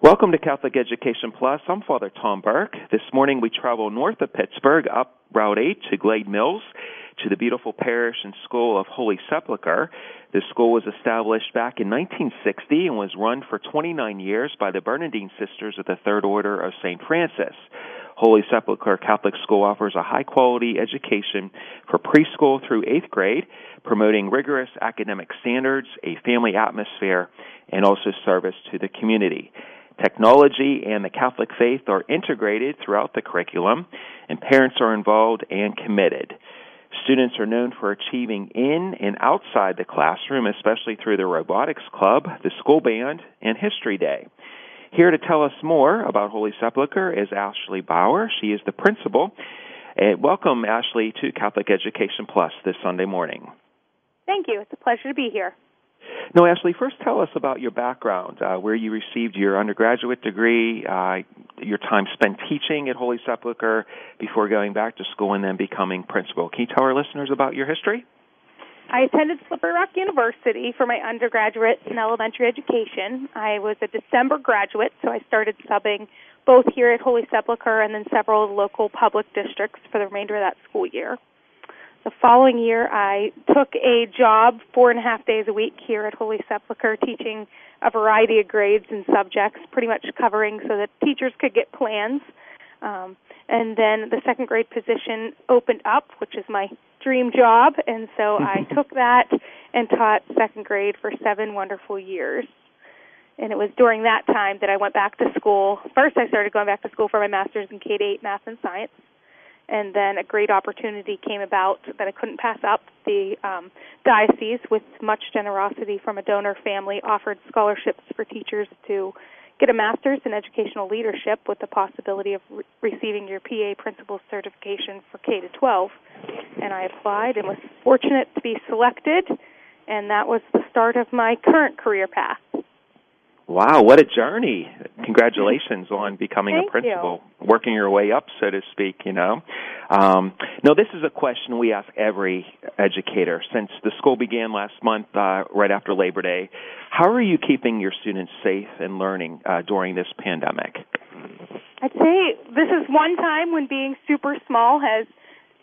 Welcome to Catholic Education Plus. I'm Father Tom Burke. This morning we travel north of Pittsburgh up Route 8 to Glade Mills to the beautiful parish and school of Holy Sepulchre. This school was established back in 1960 and was run for 29 years by the Bernardine Sisters of the Third Order of St. Francis. Holy Sepulchre Catholic School offers a high quality education for preschool through eighth grade, promoting rigorous academic standards, a family atmosphere, and also service to the community. Technology and the Catholic faith are integrated throughout the curriculum, and parents are involved and committed. Students are known for achieving in and outside the classroom, especially through the robotics club, the school band, and history day. Here to tell us more about Holy Sepulchre is Ashley Bauer. She is the principal. And welcome, Ashley, to Catholic Education Plus this Sunday morning. Thank you. It's a pleasure to be here. No, Ashley, first tell us about your background, uh, where you received your undergraduate degree, uh, your time spent teaching at Holy Sepulchre before going back to school and then becoming principal. Can you tell our listeners about your history? I attended Slippery Rock University for my undergraduate in elementary education. I was a December graduate, so I started subbing both here at Holy Sepulchre and then several local public districts for the remainder of that school year. The following year, I took a job four and a half days a week here at Holy Sepulchre teaching a variety of grades and subjects, pretty much covering so that teachers could get plans. Um, and then the second grade position opened up, which is my dream job, and so I took that and taught second grade for seven wonderful years. And it was during that time that I went back to school. First, I started going back to school for my master's in K 8 math and science and then a great opportunity came about that I couldn't pass up. The um, diocese, with much generosity from a donor family, offered scholarships for teachers to get a master's in educational leadership with the possibility of re- receiving your PA principal certification for K to 12. And I applied and was fortunate to be selected, and that was the start of my current career path. Wow, what a journey. Congratulations on becoming Thank a principal, you. Working your way up, so to speak, you know. Um, no, this is a question we ask every educator since the school began last month, uh, right after Labor Day. How are you keeping your students safe and learning uh, during this pandemic? I'd say this is one time when being super small has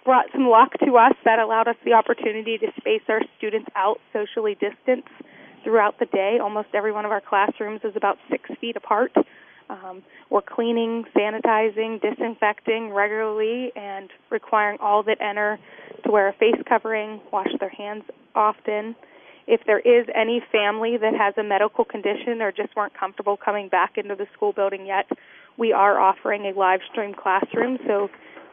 brought some luck to us that allowed us the opportunity to space our students out socially distanced throughout the day. Almost every one of our classrooms is about six feet apart. Um, we're cleaning, sanitizing, disinfecting regularly, and requiring all that enter to wear a face covering, wash their hands often. If there is any family that has a medical condition or just weren't comfortable coming back into the school building yet, we are offering a live stream classroom so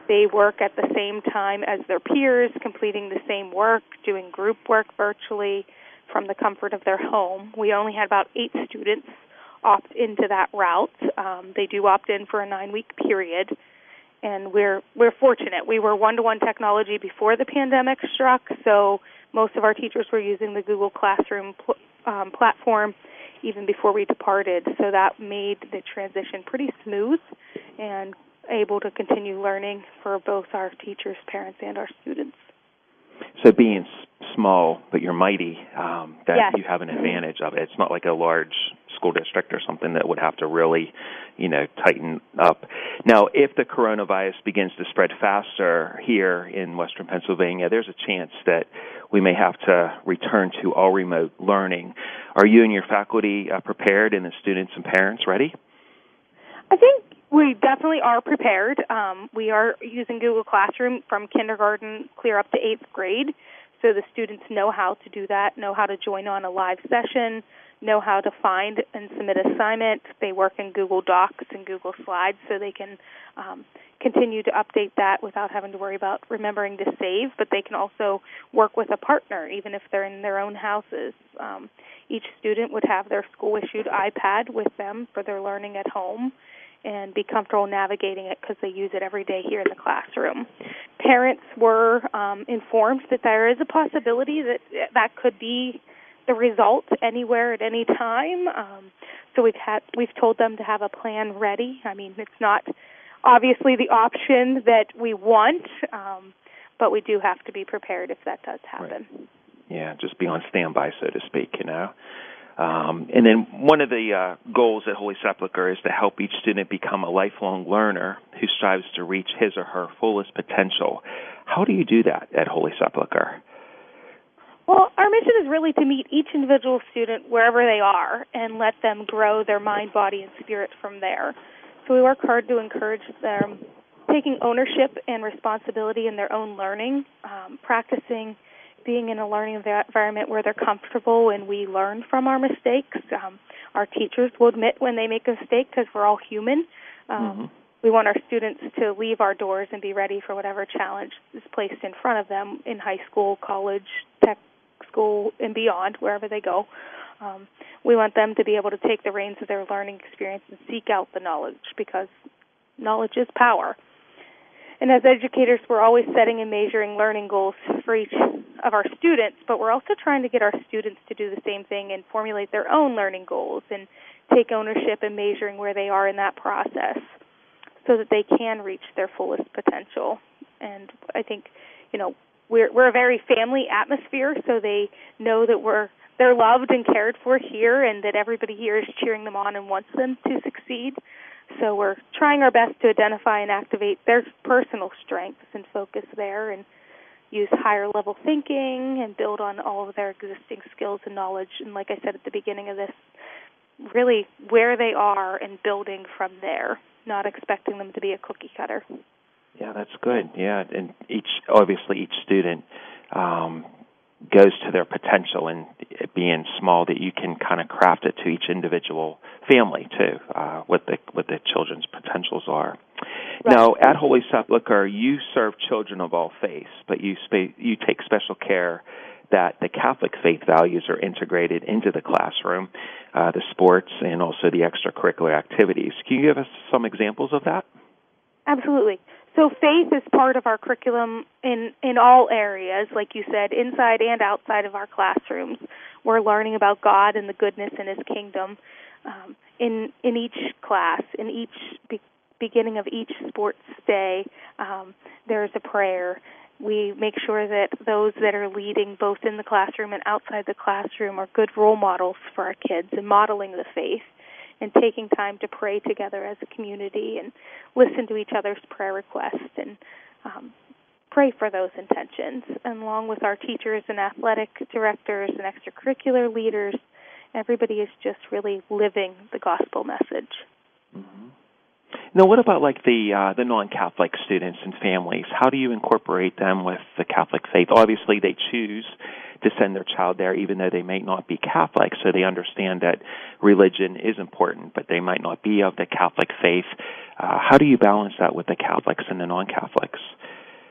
they work at the same time as their peers, completing the same work, doing group work virtually from the comfort of their home. We only had about eight students opt into that route. Um, they do opt in for a nine week period, and we're we're fortunate. We were one to one technology before the pandemic struck, so most of our teachers were using the Google Classroom pl- um, platform even before we departed. So that made the transition pretty smooth and able to continue learning for both our teachers, parents, and our students. So being small but you're mighty, um, that yes. you have an advantage of it. It's not like a large school district or something that would have to really, you know, tighten up. Now, if the coronavirus begins to spread faster here in western Pennsylvania, there's a chance that we may have to return to all remote learning. Are you and your faculty uh, prepared and the students and parents ready? I think we definitely are prepared. Um, we are using Google Classroom from kindergarten clear up to eighth grade, so the students know how to do that, know how to join on a live session, know how to find and submit assignments. They work in Google Docs and Google Slides, so they can um, continue to update that without having to worry about remembering to save. But they can also work with a partner, even if they're in their own houses. Um, each student would have their school issued iPad with them for their learning at home and be comfortable navigating it because they use it every day here in the classroom. Parents were um, informed that there is a possibility that that could be the result anywhere at any time. Um, so we've had we've told them to have a plan ready. I mean, it's not obviously the option that we want, um, but we do have to be prepared if that does happen. Right. Yeah, just be on standby, so to speak. You know. Um, and then one of the uh, goals at Holy Sepulchre is to help each student become a lifelong learner who strives to reach his or her fullest potential. How do you do that at Holy Sepulchre? Well, our mission is really to meet each individual student wherever they are and let them grow their mind, body, and spirit from there. So we work hard to encourage them taking ownership and responsibility in their own learning, um, practicing being in a learning environment where they're comfortable and we learn from our mistakes. Um, our teachers will admit when they make a mistake because we're all human. Um, mm-hmm. We want our students to leave our doors and be ready for whatever challenge is placed in front of them in high school, college, tech school, and beyond, wherever they go. Um, we want them to be able to take the reins of their learning experience and seek out the knowledge because knowledge is power. And as educators, we're always setting and measuring learning goals for each of our students, but we're also trying to get our students to do the same thing and formulate their own learning goals and take ownership and measuring where they are in that process so that they can reach their fullest potential. And I think, you know, we're we're a very family atmosphere, so they know that we're they're loved and cared for here and that everybody here is cheering them on and wants them to succeed. So we're trying our best to identify and activate their personal strengths and focus there and use higher level thinking and build on all of their existing skills and knowledge. And like I said at the beginning of this, really where they are and building from there, not expecting them to be a cookie cutter. Yeah, that's good. Yeah, and each obviously each student um, goes to their potential and being small that you can kind of craft it to each individual family too uh, what the what the children's potentials are. Right. now at holy sepulchre you serve children of all faiths but you spa- you take special care that the catholic faith values are integrated into the classroom uh, the sports and also the extracurricular activities. Can you give us some examples of that? Absolutely so faith is part of our curriculum in in all areas, like you said, inside and outside of our classrooms. We're learning about God and the goodness in His kingdom. Um, in in each class, in each be- beginning of each sports day, um, there's a prayer. We make sure that those that are leading both in the classroom and outside the classroom are good role models for our kids and modeling the faith and taking time to pray together as a community and listen to each other's prayer requests and um, pray for those intentions. And along with our teachers and athletic directors and extracurricular leaders, everybody is just really living the gospel message. Mm-hmm. Now, what about like the uh, the non-Catholic students and families? How do you incorporate them with the Catholic faith? Obviously, they choose to send their child there, even though they may not be Catholic. So they understand that religion is important, but they might not be of the Catholic faith. Uh, how do you balance that with the Catholics and the non-Catholics?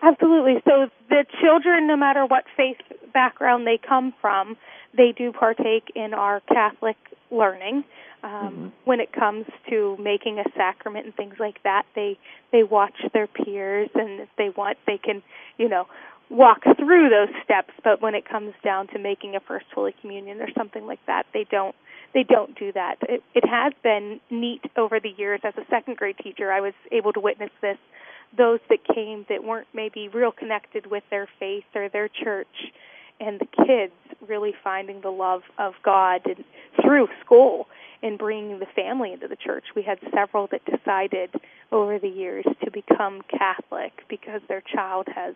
Absolutely. So the children, no matter what faith background they come from, they do partake in our Catholic learning. Um, mm-hmm. When it comes to making a sacrament and things like that, they they watch their peers, and if they want, they can, you know, walk through those steps but when it comes down to making a first holy communion or something like that they don't they don't do that. It, it has been neat over the years. As a second grade teacher i was able to witness this. Those that came that weren't maybe real connected with their faith or their church and the kids really finding the love of god and through school and bringing the family into the church. We had several that decided over the years to become catholic because their child has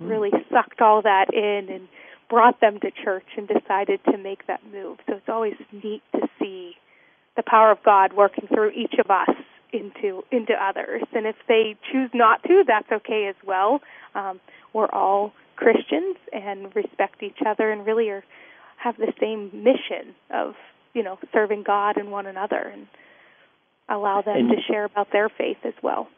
really sucked all that in and brought them to church and decided to make that move. So it's always neat to see the power of God working through each of us into into others. And if they choose not to, that's okay as well. Um, we're all Christians and respect each other and really are have the same mission of you know serving God and one another and allow them and, to share about their faith as well.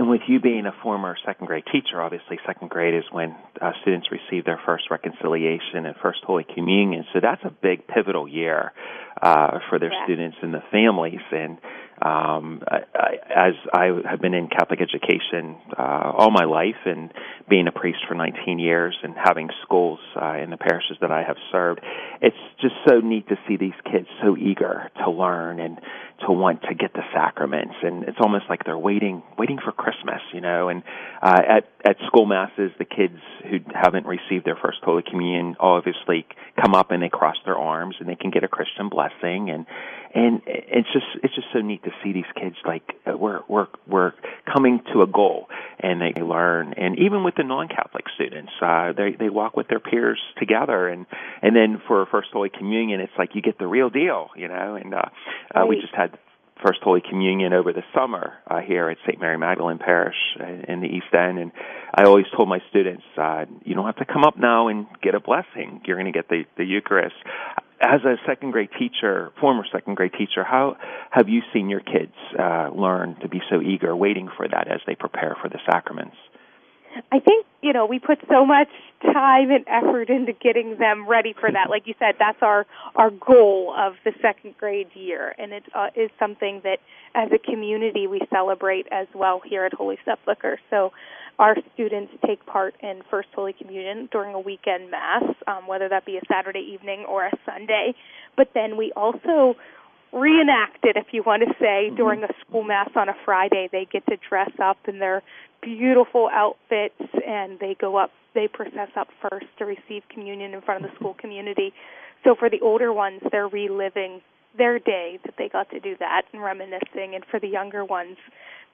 And with you being a former second grade teacher, obviously second grade is when uh, students receive their first reconciliation and first Holy Communion. So that's a big pivotal year uh, for their yeah. students and the families. And um, I, I, as I have been in Catholic education uh, all my life and being a priest for 19 years and having schools uh, in the parishes that I have served, it's just so neat to see these kids so eager to learn and to want to get the sacraments, and it's almost like they're waiting waiting for Christmas, you know. And uh, at at school masses, the kids who haven't received their first Holy Communion obviously come up and they cross their arms and they can get a Christian blessing, and and it's just it's just so neat to see these kids like uh, we're we're we're coming to a goal and they learn. And even with the non-catholic students uh they they walk with their peers together. And and then for first holy communion it's like you get the real deal you know? And uh, uh we just had First Holy Communion over the summer uh, here at St. Mary Magdalene Parish in the East End, and I always told my students, uh, you don't have to come up now and get a blessing. You're going to get the the Eucharist as a second grade teacher, former second grade teacher, how have you seen your kids uh, learn to be so eager, waiting for that as they prepare for the sacraments? I think you know we put so much time and effort into getting them ready for that. Like you said, that's our our goal of the second grade year, and it uh, is something that as a community we celebrate as well here at Holy Sepulchre. So our students take part in First Holy Communion during a weekend Mass, um, whether that be a Saturday evening or a Sunday. But then we also reenact it, if you want to say, mm-hmm. during a school Mass on a Friday. They get to dress up in their beautiful outfits and they go up, they process up first to receive communion in front of the school community. So for the older ones, they're reliving their day that they got to do that and reminiscing. And for the younger ones,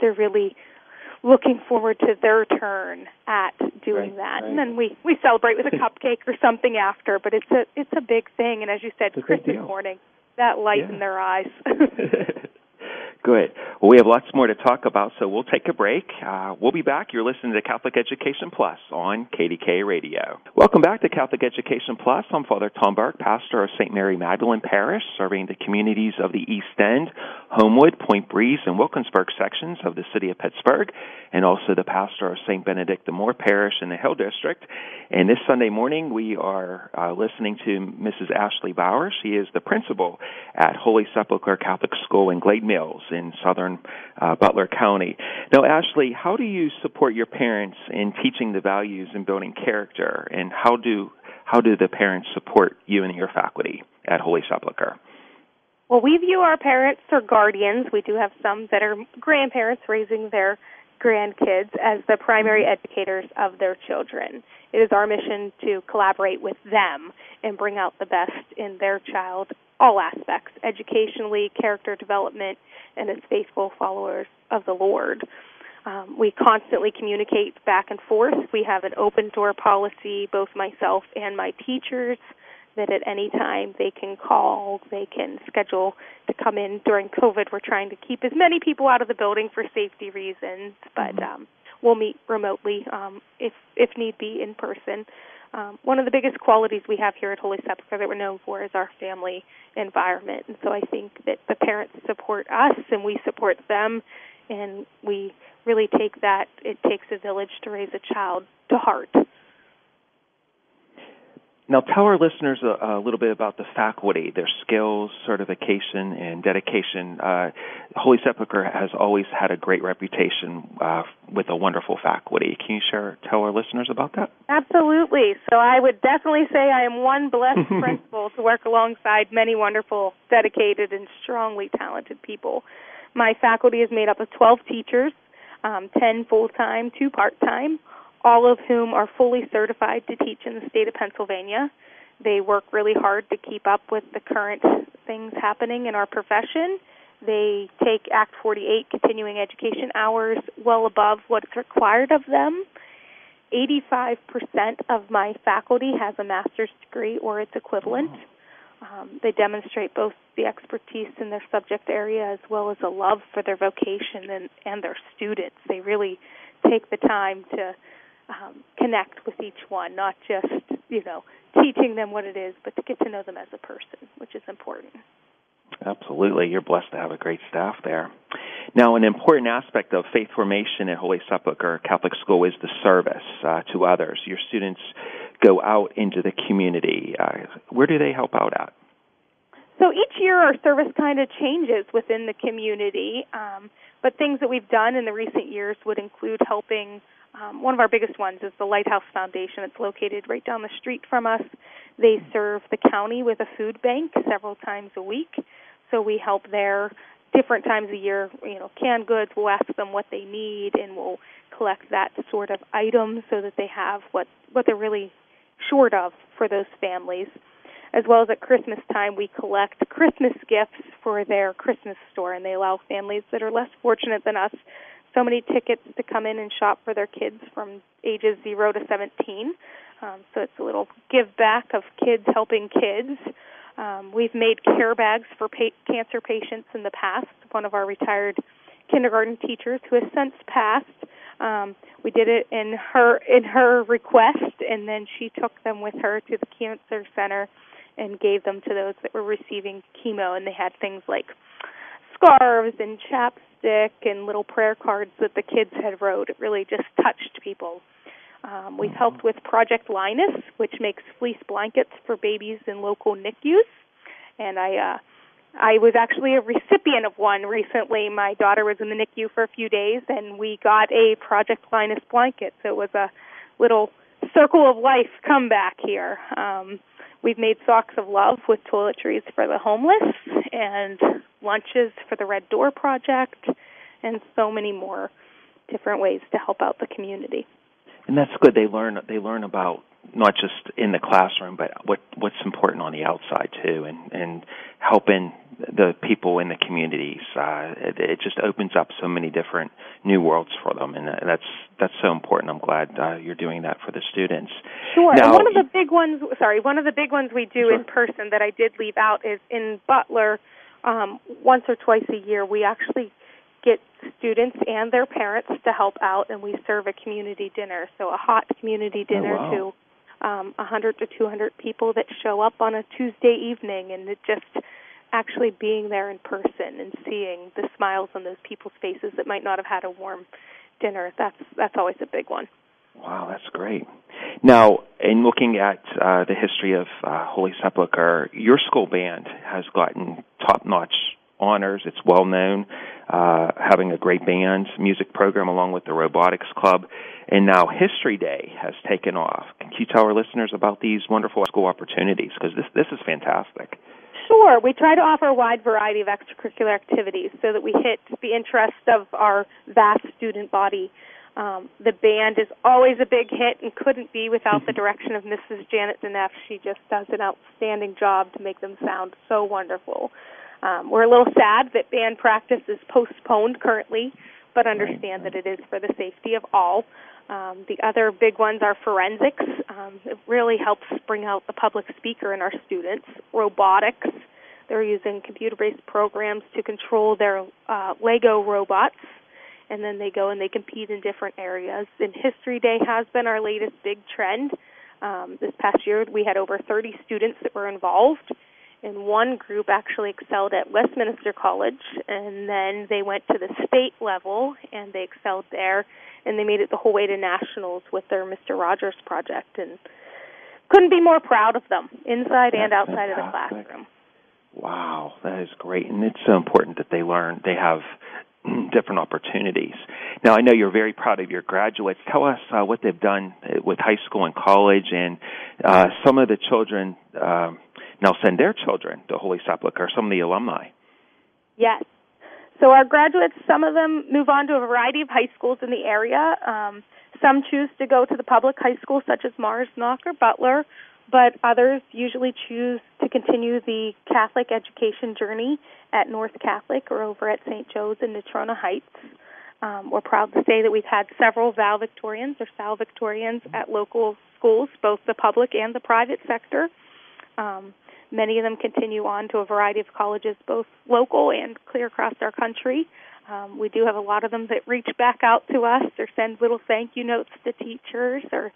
they're really looking forward to their turn at doing right, that. Right. And then we we celebrate with a cupcake or something after. But it's a it's a big thing. And as you said, Christmas morning, that light yeah. in their eyes. Good. Well, we have lots more to talk about, so we'll take a break. Uh, we'll be back. You're listening to Catholic Education Plus on KDKA Radio. Welcome back to Catholic Education Plus. I'm Father Tom Burke, pastor of St. Mary Magdalene Parish, serving the communities of the East End, Homewood, Point Breeze, and Wilkinsburg sections of the city of Pittsburgh, and also the pastor of St. Benedict the Moor Parish in the Hill District. And this Sunday morning, we are uh, listening to Mrs. Ashley Bauer. She is the principal at Holy Sepulchre Catholic School in Glade Mills in southern uh, Butler County. Now, Ashley, how do you support your parents in teaching the values and building character, and how do how do the parents support you and your faculty at Holy Sepulchre? Well, we view our parents or guardians. We do have some that are grandparents raising their grandkids as the primary educators of their children. It is our mission to collaborate with them and bring out the best in their child, all aspects, educationally, character development, and as faithful followers of the Lord. Um, we constantly communicate back and forth. We have an open door policy, both myself and my teachers, that at any time they can call, they can schedule to come in during COVID. We're trying to keep as many people out of the building for safety reasons, but mm-hmm. um, we'll meet remotely um, if if need be in person. Um, one of the biggest qualities we have here at Holy Sepulchre that we're known for is our family environment. And so I think that the parents support us and we support them, and we really take that, it takes a village to raise a child to heart. Now, tell our listeners a, a, little bit about the faculty, their skills, certification, and dedication. Uh, Holy Sepulchre has always had a great reputation uh, with a wonderful faculty. Can you share, tell our listeners about that? Absolutely. So, I would definitely say I am one blessed principal to work alongside many wonderful, dedicated, and strongly talented people. My faculty is made up of 12 teachers, um, 10 full time, 2 part time all of whom are fully certified to teach in the state of Pennsylvania. They work really hard to keep up with the current things happening in our profession. They take Act 48 continuing education hours well above what's required of them. 85% of my faculty has a master's degree or its equivalent. Um, they demonstrate both the expertise in their subject area as well as a love for their vocation and, and their students. They really take the time to um, connect with each one, not just you know teaching them what it is, but to get to know them as a person, which is important. Absolutely, you're blessed to have a great staff there. Now, an important aspect of faith formation at Holy Sepulchre Catholic School is the service uh, to others. Your students go out into the community. Uh, where do they help out at? So each year our service kind of changes within the community, um, but things that we've done in the recent years would include helping um, one of our biggest ones is the Lighthouse Foundation. It's located right down the street from us. They serve the county with a food bank several times a week. So we help there different times of year, you know, canned goods. We'll ask them what they need, and we'll collect that sort of item so that they have what what they're really short of for those families. As well as at Christmas time, we collect Christmas gifts for their Christmas store, and they allow families that are less fortunate than us so many tickets to come in and shop for their kids from ages 0 to 17. Um, so it's a little give back of kids helping kids. Um, we've made care bags for pa- cancer patients in the past. One of our retired kindergarten teachers who has since passed. Um, we did it in her in her request, and then she took them with her to the cancer center and gave them to those that were receiving chemo. And they had things like scarves and chapstick and little prayer cards that the kids had wrote. It really just touched people. Um, we've mm-hmm. helped with Project Linus, which makes fleece blankets for babies in local NICUs, and I uh, I was actually a recipient of one recently. My daughter was in the NICU for a few days, and we got a Project Linus blanket. So it was a little circle of life comeback here. Um, we've made socks of love with toiletries for the homeless, and lunches for the Red Door Project, and so many more different ways to help out the community and that's good. They learn they learn about not just in the classroom, but what what's important on the outside too, and and helping the people in the communities. Uh, it, it just opens up so many different new worlds for them, and that's that's so important. I'm glad uh, you're doing that for the students. Sure. Now, one of the big ones, sorry, one of the big ones we do sure. in person that I did leave out is in Butler. Um, once or twice a year, we actually get students and their parents to help out, and we serve a community dinner. So a hot community oh, dinner oh, wow. to um, 100 to 200 people that show up on a Tuesday evening, and it just actually being there in person and seeing the smiles on those people's faces that might not have had a warm dinner. That's that's always a big one. Wow, that's great. Now, in looking at uh, the history of uh, Holy Sepulchre, your school band has gotten top-notch honors. It's well known, uh, having a great band, music program along with the robotics club, and now History Day has taken off. Can you tell our listeners about these wonderful school opportunities? Because this this is fantastic. Sure. We try to offer a wide variety of extracurricular activities so that we hit the interest of our vast student body. Um, the band is always a big hit and couldn't be without the direction of Mrs. Janet Deneff. She just does an outstanding job to make them sound so wonderful. Um, we're a little sad that band practice is postponed currently, but understand that it is for the safety of all. Um, the other big ones are forensics. Um, it really helps bring out the public speaker in our students. Robotics. They're using computer-based programs to control their uh, Lego robots, and then they go and they compete in different areas. And History Day has been our latest big trend. Um, this past year, we had over 30 students that were involved and one group actually excelled at Westminster College, and then they went to the state level and they excelled there, and they made it the whole way to nationals with their Mr. Rogers project, and couldn't be more proud of them, inside That's and outside fantastic. of the classroom. Wow, that is great, and it's so important that they learn. They have different opportunities. Now, I know you're very proud of your graduates. Tell us uh, what they've done with high school and college, and uh, some of the children. Um, now send their children to Holy Sepulchre, some of the alumni. Yes. So our graduates, some of them move on to a variety of high schools in the area. Um, some choose to go to the public high school, such as Mars, Knoch, or Butler, but others usually choose to continue the Catholic education journey at North Catholic or over at St. Joe's in Natrona Heights. Um, we're proud to say that we've had several valedictorians or Sal Victorians at local schools, both the public and the private sector. Um, Many of them continue on to a variety of colleges, both local and clear across our country. Um, we do have a lot of them that reach back out to us or send little thank you notes to teachers or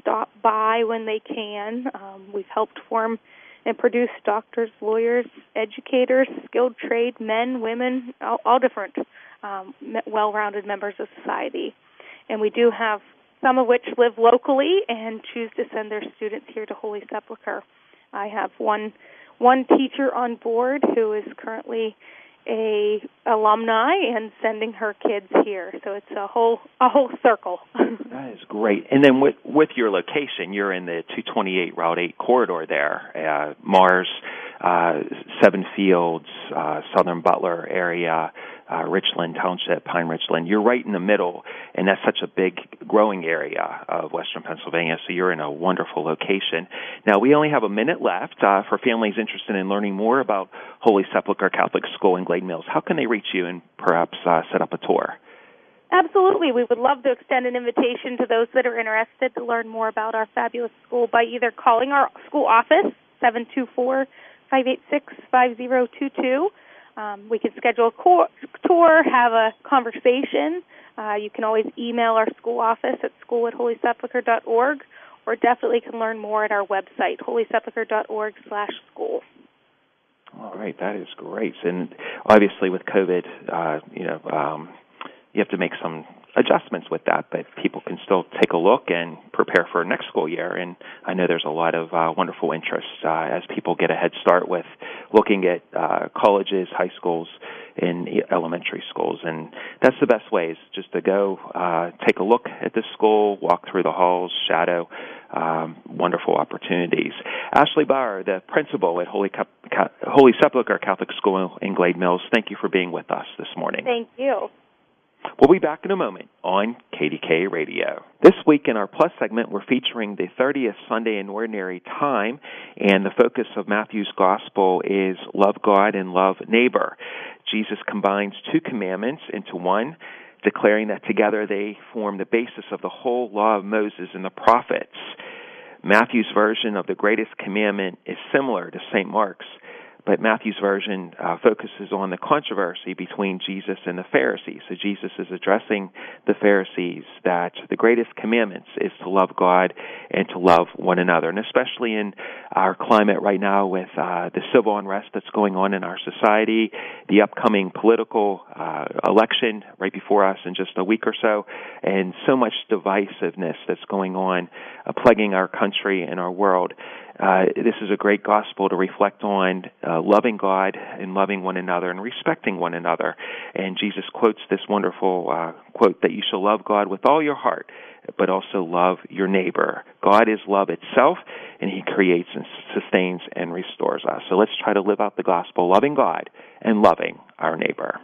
stop by when they can. Um, we've helped form and produce doctors, lawyers, educators, skilled trade men, women, all, all different um, well-rounded members of society. And we do have some of which live locally and choose to send their students here to Holy Sepulchre. I have one one teacher on board who is currently a alumni and sending her kids here. So it's a whole a whole circle. that is great. And then with with your location, you're in the 228 Route 8 corridor there, uh, Mars, uh, Seven Fields, uh, Southern Butler area, uh, Richland Township, Pine Richland. You're right in the middle, and that's such a big growing area of Western Pennsylvania. So you're in a wonderful location. Now we only have a minute left uh, for families interested in learning more about Holy Sepulchre Catholic School in Glade Mills. How can they reach you and perhaps uh, set up a tour? Absolutely. We would love to extend an invitation to those that are interested to learn more about our fabulous school by either calling our school office, 724 586 5022. Um, we can schedule a tour, have a conversation. Uh, you can always email our school office at school at holysepulchre.org or definitely can learn more at our website, holysepulchre.org slash school. All right, that is great. And obviously with COVID, uh, you know, um, you have to make some adjustments with that, but people can still take a look and prepare for next school year. And I know there's a lot of uh, wonderful interest uh, as people get a head start with looking at uh, colleges, high schools, and elementary schools. And that's the best way is just to go uh, take a look at the school, walk through the halls, shadow. Um, wonderful opportunities. Ashley Bauer, the principal at Holy, Cap- Holy Sepulchre Catholic School in Glade Mills, thank you for being with us this morning. Thank you. We'll be back in a moment on KDKA Radio. This week in our Plus segment, we're featuring the 30th Sunday in Ordinary Time, and the focus of Matthew's Gospel is love God and love neighbor. Jesus combines two commandments into one, declaring that together they form the basis of the whole law of Moses and the prophets. Matthew's version of the greatest commandment is similar to St. Mark's but Matthew's version uh, focuses on the controversy between Jesus and the Pharisees. So Jesus is addressing the Pharisees that the greatest commandments is to love God and to love one another. And especially in our climate right now with uh, the civil unrest that's going on in our society, the upcoming political uh, election right before us in just a week or so, and so much divisiveness that's going on, uh, plaguing our country and our world uh, this is a great gospel to reflect on uh, loving God and loving one another and respecting one another. And Jesus quotes this wonderful uh, quote that you shall love God with all your heart, but also love your neighbor. God is love itself, and He creates and sustains and restores us. So let's try to live out the gospel, loving God and loving our neighbor.